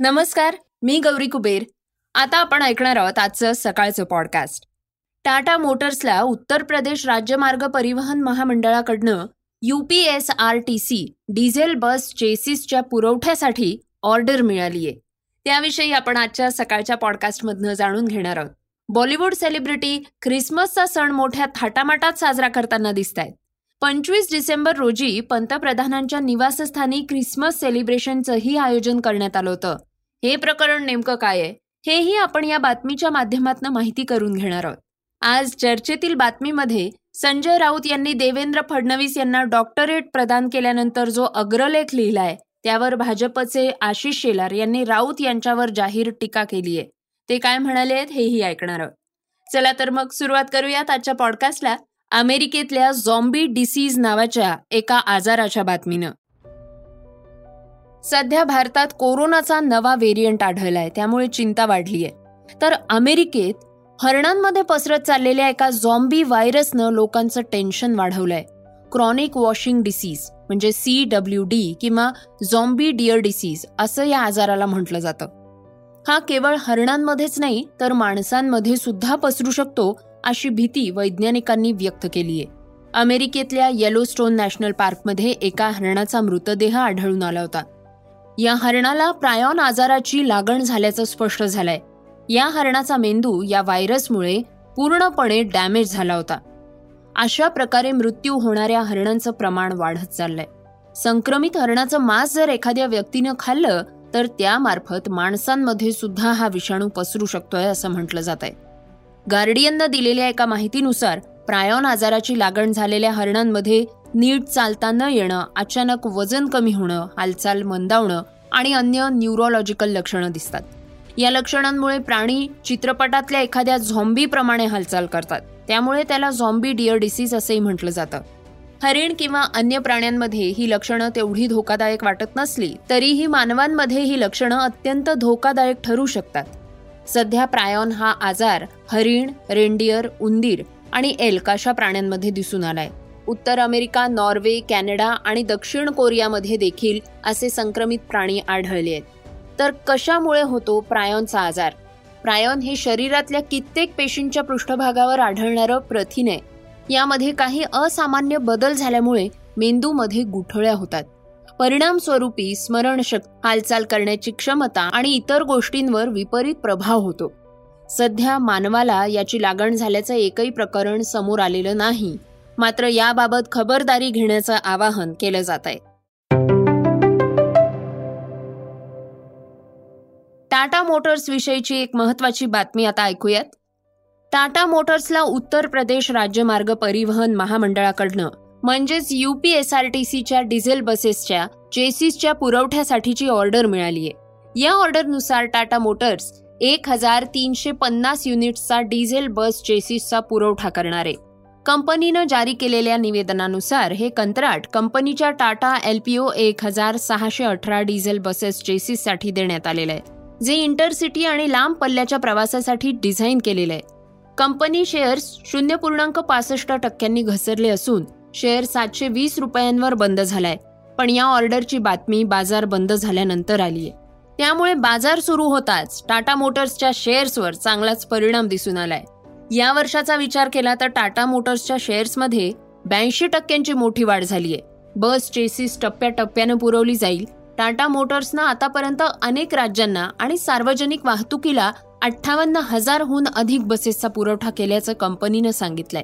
नमस्कार मी गौरी कुबेर. आता आपण ऐकणार आहोत आजचं सकाळचं पॉडकास्ट टाटा मोटर्सला उत्तर प्रदेश राज्यमार्ग परिवहन महामंडळाकडनं UPS R T C diesel bus चेसिसच्या पुरवठ्यासाठी ऑर्डर मिळाली आहे त्याविषयी आपण आजच्या सकाळच्या पॉडकास्टमधनं जाणून घेणार आहोत. बॉलिवूड सेलिब्रिटी ख्रिसमसचा सण मोठ्या थाटामाटात साजरा करताना दिसत आहेत पंचवीस डिसेंबर रोजी पंतप्रधानांच्या निवासस्थानी ख्रिसमस सेलिब्रेशनचंही आयोजन करण्यात आलं होतं. हे प्रकरण नेमकं काय आहे? हेही आपण या बातमीच्या माध्यमातून माहिती करून घेणार आहोत. आज चर्चेतील बातमीमध्ये संजय राऊत यांनी देवेंद्र फडणवीस यांना डॉक्टरेट प्रदान केल्यानंतर जो अग्रलेख लिहिलाय त्यावर भाजपचे आशिष शेलार यांनी राऊत यांच्यावर जाहीर टीका केली आहे. ते काय म्हणाले आहेत हेही ऐकणार आहोत. चला तर मग सुरुवात करूयात आजच्या पॉडकास्टला अमेरिकेतल्या झॉम्बी डिसीज नावाच्या एका आजाराच्या बातमीनं. सध्या भारतात कोरोनाचा नवा व्हेरियंट आढळलाय त्यामुळे चिंता वाढली आहे तर अमेरिकेत हरणांमध्ये पसरत चाललेल्या एका झॉम्बी व्हायरसनं लोकांचं टेन्शन वाढवलंय. क्रॉनिक वॉशिंग डिसीज म्हणजे सी डब्ल्यू डी किंवा झॉम्बी डिअर डिसीज असं या आजाराला म्हटलं जातं. हा केवळ हरणांमध्येच नाही तर माणसांमध्ये सुद्धा पसरू शकतो अशी भीती वैज्ञानिकांनी व्यक्त केली आहे अमेरिकेतल्या येलोस्टोन नॅशनल पार्कमध्ये एका हरणाचा मृतदेह आढळून आला होता. या हरणाला प्रायॉन आजाराची लागण झाल्याचं स्पष्ट झालंय. या हरणाचा मेंदू या व्हायरसमुळे पूर्णपणे डॅमेज झाला होता. अशा प्रकारे मृत्यू होणाऱ्या हरणांचं प्रमाण वाढत चाललंय. संक्रमित हरणाचं मांस जर एखाद्या व्यक्तीनं खाल्लं तर त्यामार्फत माणसांमध्ये सुद्धा हा विषाणू पसरू शकतोय असं म्हटलं जात आहे गार्डियननं दिलेल्या एका माहितीनुसार प्रायॉन आजाराची लागण झालेल्या हरणांमध्ये नीट चालता न येणं अचानक वजन कमी होणं हालचाल मंदावणं आणि अन्य न्यूरोलॉजिकल लक्षणं दिसतात. या लक्षणांमुळे प्राणी चित्रपटातल्या एखाद्या झॉम्बीप्रमाणे हालचाल करतात. त्यामुळे त्याला झॉम्बी डिअर डिसीज असंही म्हटलं जातं. हरिण किंवा अन्य प्राण्यांमध्ये ही लक्षणं तेवढी धोकादायक वाटत नसली तरीही मानवांमध्ये ही लक्षणं अत्यंत धोकादायक ठरू शकतात. सध्या प्रायॉन हा आजार हरिण रेंडियर उंदीर आणि एल्क अशा प्राण्यांमध्ये दिसून आलाय. उत्तर अमेरिका नॉर्वे कॅनडा आणि दक्षिण कोरियामध्ये देखील असे संक्रमित प्राणी आढळले आहेत. तर कशामुळे होतो प्रायॉनचा आजार? प्रायॉन हे शरीरातल्या कित्येक पेशींच्या पृष्ठभागावर आढळणारं प्रथिन. आहे यामध्ये काही असामान्य बदल झाल्यामुळे मेंदूमध्ये गुठळ्या होतात. परिणामस्वरूपी स्मरणशक्ती हालचाल करण्याची क्षमता आणि इतर गोष्टींवर विपरीत प्रभाव होतो. सध्या मानवाला याची लागण झाल्याचं एकही प्रकरण समोर आलेलं नाही. मात्र याबाबत खबरदारी घेण्याचं आवाहन केलं जात आहे टाटा मोटर्स विषयीची एक महत्वाची बातमी आता ऐकूयात. टाटा मोटर्सला उत्तर प्रदेश राज्यमार्ग परिवहन महामंडळाकडनं म्हणजेच U P S R T सीच्या डिझेल बसेसच्या चेसिसच्या पुरवठ्यासाठीची ऑर्डर मिळाली आहे. या ऑर्डरनुसार टाटा मोटर्स एक हजार तीनशे पन्नास युनिट्सचा डिझेल बस चेसिसचा पुरवठा करणार आहे. कंपनीनं जारी केलेल्या निवेदनानुसार हे कंत्राट कंपनीच्या टाटा एलपीओ एक हजार सहाशे अठरा डिझेल बसेस चेसिससाठी देण्यात आलेलं आहे जे इंटरसिटी आणि लांब पल्ल्याच्या प्रवासासाठी डिझाईन केलेलं आहे. कंपनी शेअर्स शून्य पूर्णांक पासष्ट टक्क्यांनी घसरले असून शेअर सातशे वीस रुपयांवर बंद झालाय. पण या ऑर्डरची बातमी बाजार बंद झाल्यानंतर आलीय त्यामुळे बाजार सुरू होताच टाटा मोटर्सच्या शेअर्सवर चांगलाच परिणाम दिसून आलाय. या वर्षाचा विचार केला तर टाटा मोटर्सच्या शेअर्समध्ये ब्याऐंशी टक्क्यांची मोठी वाढ झालीय बस चेसिस टप्प्याटप्प्यानं पुरवली जाईल. टाटा मोटर्सनं आतापर्यंत अनेक राज्यांना आणि सार्वजनिक वाहतुकीला अठ्ठावन्न हजारहून अधिक बसेसचा पुरवठा केल्याचं कंपनीनं सांगितलंय.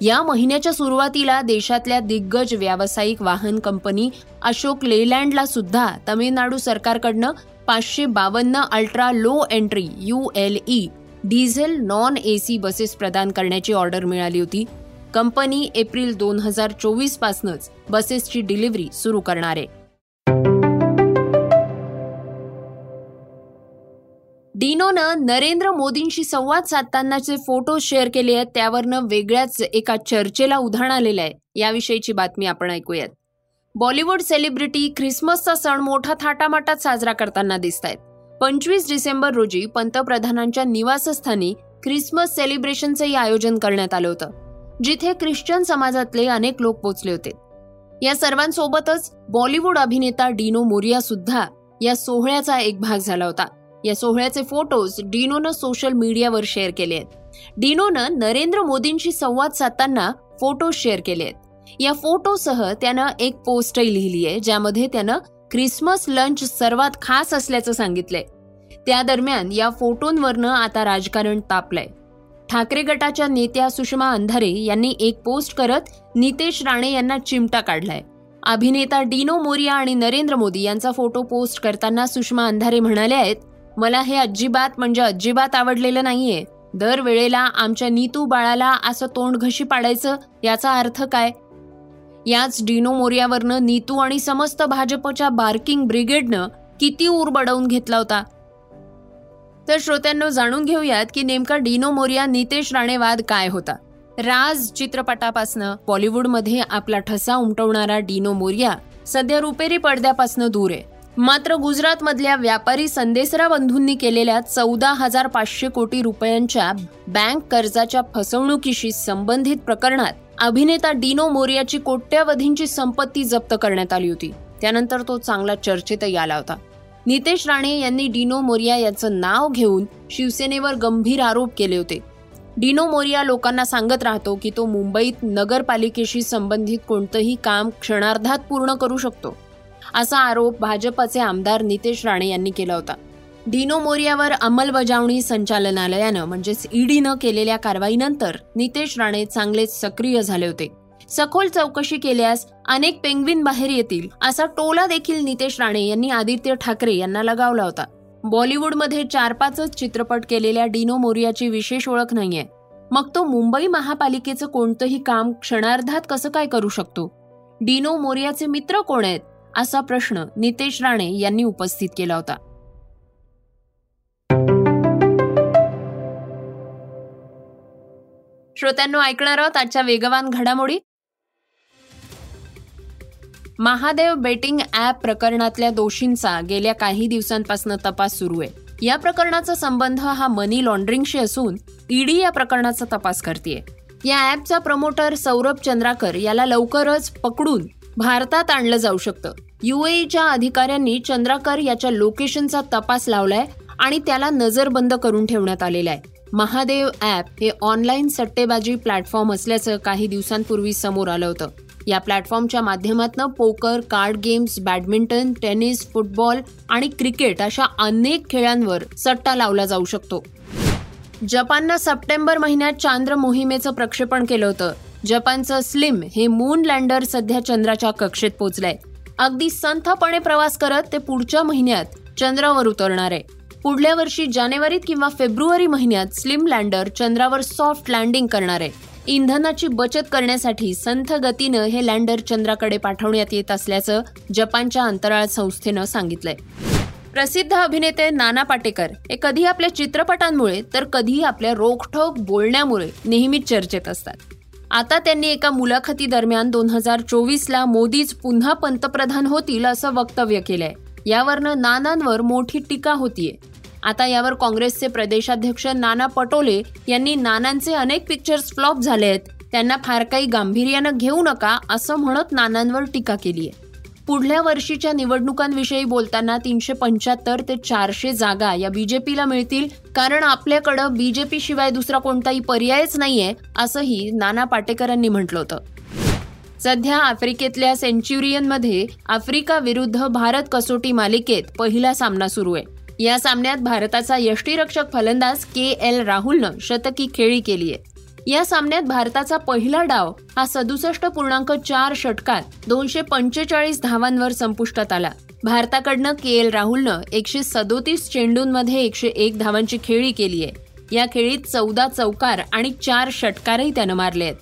या महिन्याच्या सुरुवातीला देशातल्या दिग्गज व्यावसायिक वाहन कंपनी अशोक लेलँडला सुद्धा तमिळनाडू सरकारकडनं पाचशे बावन्न ultra low entry U L E diesel non A C buses प्रदान करण्याची ऑर्डर मिळाली होती. कंपनी एप्रिल दोन हजार चोवीस पासूनच बसेसची डिलिव्हरी सुरू करणार आहे. डिनोनं नरेंद्र मोदींशी संवाद साधतानाचे फोटो शेअर केले आहेत त्यावरनं वेगळ्याच एका चर्चेला उधाण आलेलं आहे. याविषयीची बातमी आपण ऐकूयात. बॉलिवूड सेलिब्रिटी ख्रिसमसचा सण मोठा थाटामाटात साजरा करताना दिसत आहेत पंचवीस डिसेंबर रोजी पंतप्रधानांच्या निवासस्थानी ख्रिसमस सेलिब्रेशनचंही आयोजन करण्यात आलं होतं जिथे ख्रिश्चन समाजातले अनेक लोक पोचले होते. या सर्वांसोबतच बॉलिवूड अभिनेता डिनो मोरिया सुद्धा या सोहळ्याचा एक भाग झाला होता. या सोहळ्याचे फोटोज डिनोनं सोशल मीडियावर शेअर केले आहेत. डिनोनं नरेंद्र मोदींशी संवाद साधताना फोटो शेअर केले आहेत. या फोटोसह त्यानं एक पोस्टही लिहिली आहे ज्यामध्ये त्यानं क्रिसमस लंच सर्वात खास असल्याचं सांगितलंय. त्या दरम्यान या फोटोंवरनं आता राजकारण तापलंय. ठाकरे गटाच्या नेत्या सुषमा अंधारे यांनी एक पोस्ट करत नितेश राणे यांना चिमटा काढलाय. अभिनेता डिनो मोरिया आणि नरेंद्र मोदी यांचा फोटो पोस्ट करताना सुषमा अंधारे म्हणाले आहेत मला हे अजिबात म्हणजे अजिबात आवडलेलं नाहीये. दर वेळेला आमच्या नीतू बाळाला असं तोंड घशी पाडायचं याचा अर्थ काय? याच डिनो मोर्यावरनं नीतू आणि समस्त भाजपच्या बार्किंग ब्रिगेडनं किती ऊर बडवून घेतला होता? तर श्रोत्यांनो जाणून घेऊयात की नेमका डिनो मोर्या नितेश राणे वाद काय होता? राज चित्रपटापासनं बॉलिवूडमध्ये आपला ठसा उमटवणारा डिनो मोर्या सध्या रुपेरी पडद्यापासनं दूर आहे. मात्र गुजरातमधल्या व्यापारी संदेसरा बंधूंनी केलेल्या चौदा हजार पाचशे कोटी रुपयांच्या बँक कर्जाच्या फसवणुकीशी संबंधित प्रकरणात अभिनेता डिनो मोरियाची कोट्यावधींची संपत्ती जप्त करण्यात आली होती. त्यानंतर तो चांगला चर्चेतही आला होता. नितेश राणे यांनी डिनो मोरिया यांचं नाव घेऊन शिवसेनेवर गंभीर आरोप केले होते. डिनो मोरिया लोकांना सांगत राहतो की तो मुंबईत नगरपालिकेशी संबंधित कोणतंही काम क्षणार्धात पूर्ण करू शकतो. असा आरोप भाजपचे आमदार नितेश राणे यांनी केला होता. डिनो मोर्यावर अंमलबजावणी संचालनालयानं म्हणजेच ईडीनं केलेल्या कारवाईनंतर नितेश राणे चांगलेच सक्रिय झाले होते. सखोल चौकशी केल्यास अनेक पेंग्विन बाहेर येतील असा टोला देखील नितेश राणे यांनी आदित्य ठाकरे यांना लगावला होता. बॉलिवूडमध्ये चार पाचच चित्रपट केलेल्या डिनो मोरियाची विशेष ओळख नाहीये. मग तो मुंबई महापालिकेचं कोणतंही काम क्षणार्धात कसं काय करू शकतो? डिनो मोरियाचे मित्र कोण आहेत? असा प्रश्न नितेश राणे यांनी उपस्थित केला होता. श्रोत्यांनो ऐकणार आहोत आजच्या वेगवान घडामोडी? महादेव बेटिंग ॲप प्रकरणातल्या दोषींचा गेल्या काही दिवसांपासून तपास सुरू आहे. या प्रकरणाचा संबंध हा मनी लॉन्ड्रिंगशी असून ईडी या प्रकरणाचा तपास करते या ॲपचा प्रमोटर सौरभ चंद्राकर याला लवकरच पकडून भारतात आणलं जाऊ शकतं. युएईच्या अधिकाऱ्यांनी चंद्राकर याच्या लोकेशनचा तपास लावलाय आणि त्याला नजरबंद करून ठेवण्यात आलेला आहे. महादेव ॲप हे ऑनलाईन सट्टेबाजी प्लॅटफॉर्म असल्याचं काही दिवसांपूर्वी समोर आलं होतं. या प्लॅटफॉर्मच्या माध्यमातून poker card games badminton tennis football आणि क्रिकेट अशा अनेक खेळांवर सट्टा लावला जाऊ शकतो. जपाननं सप्टेंबर महिन्यात चांद्र मोहिमेचं प्रक्षेपण केलं होतं. जपानचं स्लिम हे मून लँडर सध्या चंद्राच्या कक्षेत पोहोचलंय अगदी संथपणे प्रवास करत ते पुढच्या महिन्यात चंद्रावर उतरणार आहे. पुढल्या वर्षी जानेवारीत किंवा फेब्रुवारी महिन्यात स्लिम लँडर चंद्रावर सॉफ्ट लँडिंग करणार आहे. इंधनाची बचत करण्यासाठी संथ गतीनं हे लँडर चंद्राकडे पाठवण्यात येत असल्याचं जपानच्या अंतराळ संस्थेनं सांगितलंय. प्रसिद्ध अभिनेते नाना पाटेकर हे कधी आपल्या चित्रपटांमुळे तर कधी आपल्या रोखठोक बोलण्यामुळे नेहमीच चर्चेत असतात. आता त्यांनी एका मुलाखतीदरम्यान दोन हजार चोवीसला मोदीच पुन्हा पंतप्रधान होतील असं वक्तव्य केलंय. यावरनं नानांवर मोठी टीका होतीये. आता यावर काँग्रेसचे प्रदेशाध्यक्ष नाना पटोले यांनी नानांचे अनेक पिक्चर्स फ्लॉप झाले आहेत त्यांना फार काही गांभीर्यानं घेऊ नका असं म्हणत नानांवर टीका केली आहे पुढल्या वर्षीच्या निवडणुकांविषयी बोलताना तीनशे पंच्याहत्तर ते चारशे जागा या बीजेपीला मिळतील. कारण आपल्याकडं बीजेपी शिवाय दुसरा कोणताही पर्यायच नाहीये असंही नाना पाटेकरांनी म्हटलं होतं. सध्या आफ्रिकेतल्या सेंच्युरियनमध्ये आफ्रिका विरुद्ध भारत कसोटी मालिकेत पहिला सामना सुरू आहे. या सामन्यात भारताचा यष्टीरक्षक फलंदाज के एल राहुलनं शतकी खेळी केली आहे या सामन्यात भारताचा पहिला डाव हा सदुसष्ट पूर्णांक चार षटकात दोनशे पंचेचाळीस धावांवर संपुष्टात आला. भारताकडनं के एल राहुलनं एकशे सदोतीस चेंडूंमध्ये एकशे एक धावांची खेळी केली आहे. या खेळीत चौदा चौकार आणि चार षटकारही त्यानं मारले आहेत.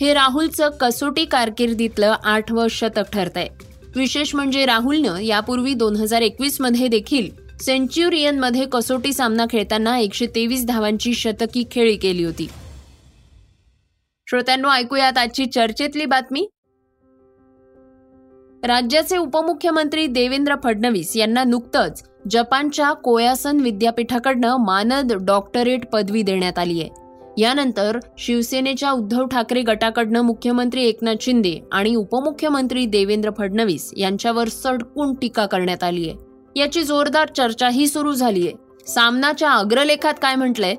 हे राहुलचं कसोटी कारकिर्दीतलं आठवं शतक ठरतंय. विशेष म्हणजे राहुलनं यापूर्वी दोन हजार एकवीसमध्ये देखील सेंच्युरियनमध्ये कसोटी सामना खेळताना एकशे तेवीस धावांची शतकी खेळी केली होती. श्रोत्यांनो ऐकूयात आजची चर्चेतली बातमी. राज्याचे उपमुख्यमंत्री देवेंद्र फडणवीस यांना नुकतंच जपानच्या कोयासन विद्यापीठाकडनं मानद डॉक्टरेट पदवी देण्यात आली आहे. यानंतर शिवसेनेच्या उद्धव ठाकरे गटाकडनं मुख्यमंत्री एकनाथ शिंदे आणि उपमुख्यमंत्री देवेंद्र फडणवीस यांच्यावर सडकून टीका करण्यात आली आहे. याची जोरदार चर्चाही सुरू झालीय सामनाच्या अग्रलेखात काय म्हटलंय?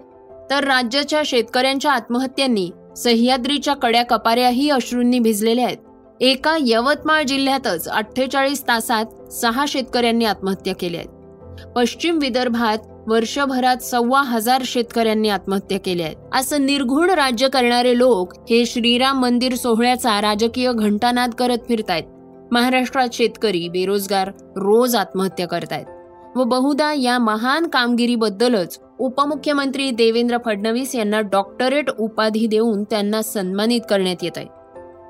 तर राज्याच्या शेतकऱ्यांच्या आत्महत्यांनी सह्याद्रीच्या कड्या कपाऱ्याही अश्रूंनी भिजलेल्या आहेत. एका यवतमाळ जिल्ह्यातच अठ्ठेचाळीस तासात सहा शेतकऱ्यांनी आत्महत्या केल्या आहेत. पश्चिम विदर्भात वर्षभरात सव्वा हजार शेतकऱ्यांनी आत्महत्या केल्या आहेत. असं निर्घुण राज्य करणारे लोक हे श्रीराम मंदिर सोहळ्याचा राजकीय घंटानाद करत फिरतायत. महाराष्ट्रात शेतकरी बेरोजगार रोज आत्महत्या करतायत. व बहुधा या महान कामगिरीबद्दलच उपमुख्यमंत्री देवेंद्र फडणवीस यांना डॉक्टरेट उपाधी देऊन त्यांना सन्मानित करण्यात येत आहे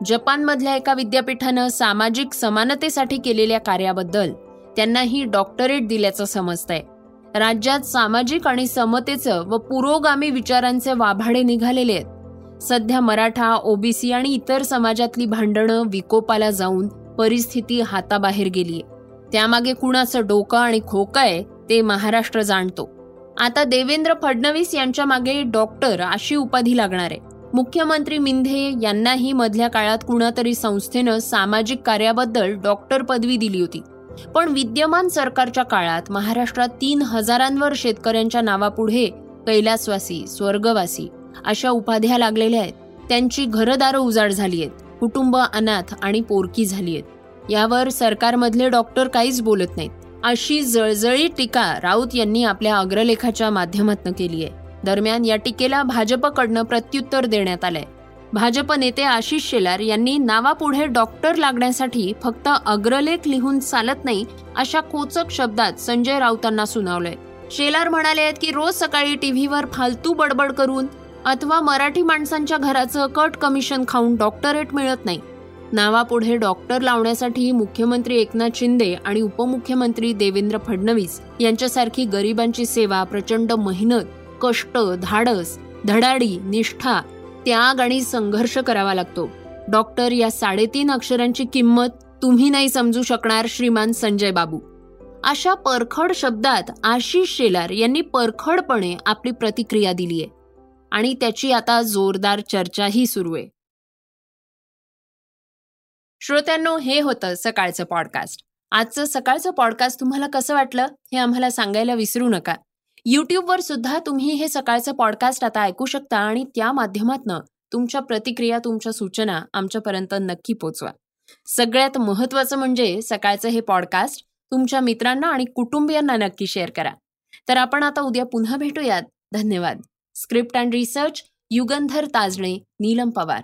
जपानमधल्या एका विद्यापीठानं सामाजिक समानतेसाठी केलेल्या कार्याबद्दल त्यांना ही डॉक्टरेट दिल्याचं समजतंय. राज्यात सामाजिक आणि समतेचं व पुरोगामी विचारांचे वाभाडे निघालेले आहेत. सध्या मराठा ओबीसी आणि इतर समाजातली भांडणं विकोपाला जाऊन परिस्थिती हाताबाहेर गेलीय. त्यामागे कुणाचं डोकं आणि खोकं आहे ते महाराष्ट्र जाणतो. आता देवेंद्र फडणवीस यांच्या मागे डॉक्टर अशी उपाधी लागणार आहे. मुख्यमंत्री मिंधे यांनाही मधल्या काळात कुणातरी संस्थेनं सामाजिक कार्याबद्दल डॉक्टर पदवी दिली होती. पण विद्यमान सरकारच्या काळात महाराष्ट्रात तीन हजारांवर शेतकऱ्यांच्या नावापुढे कैलासवासी स्वर्गवासी अशा उपाध्या लागलेल्या आहेत. त्यांची घरदारं उजाड झाली आहेत. कुटुंब अनाथ आणि पोरकी झाली आहेत. यावर सरकारमधले डॉक्टर काहीच बोलत नाहीत. अशी जळजळी टीका राऊत यांनी आपल्या अग्रलेखाच्या माध्यमातून केली आहे. दरम्यान या टीकेला भाजपकडनं प्रत्युत्तर देण्यात आलंय. भाजप नेते आशिष शेलार यांनी नावापुढे डॉक्टर लागण्यासाठी फक्त अग्रलेख लिहून चालत नाही अशा कोचक शब्दात संजय राऊतांना सुनावलंय. शेलार म्हणाले आहेत की रोज सकाळी टीव्हीवर फालतू बडबड करून अथवा मराठी माणसांच्या घराचं कट कमिशन खाऊन डॉक्टरेट मिळत नाही. नावापुढे डॉक्टर लावण्यासाठी मुख्यमंत्री एकनाथ शिंदे आणि उपमुख्यमंत्री देवेंद्र फडणवीस यांच्यासारखी गरिबांची सेवा प्रचंड मेहनत कष्ट धाडस धडाडी निष्ठा त्याग आणि संघर्ष करावा लागतो. डॉक्टर या साडेतीन अक्षरांची किंमत तुम्ही नाही समजू शकणार श्रीमान संजय बाबू. अशा परखड शब्दात आशिष शेलार यांनी परखडपणे आपली प्रतिक्रिया दिली आहे आणि त्याची आता जोरदार चर्चाही सुरू आहे. श्रोत्यांनो हे होतं सकाळचं पॉडकास्ट आजचं सकाळचं पॉडकास्ट तुम्हाला कसं वाटलं हे आम्हाला सांगायला विसरू नका. यूट्यूबवर सुद्धा तुम्ही हे सकाळचं पॉडकास्ट आता ऐकू शकता आणि त्या माध्यमातनं तुमच्या प्रतिक्रिया तुमच्या सूचना आमच्यापर्यंत नक्की पोचवा. सगळ्यात महत्वाचं म्हणजे सकाळचं हे पॉडकास्ट तुमच्या मित्रांना आणि कुटुंबियांना नक्की शेअर करा. तर आपण आता उद्या पुन्हा भेटूयात. धन्यवाद. Script and research Yugandhar Tajane Neelam Pawar.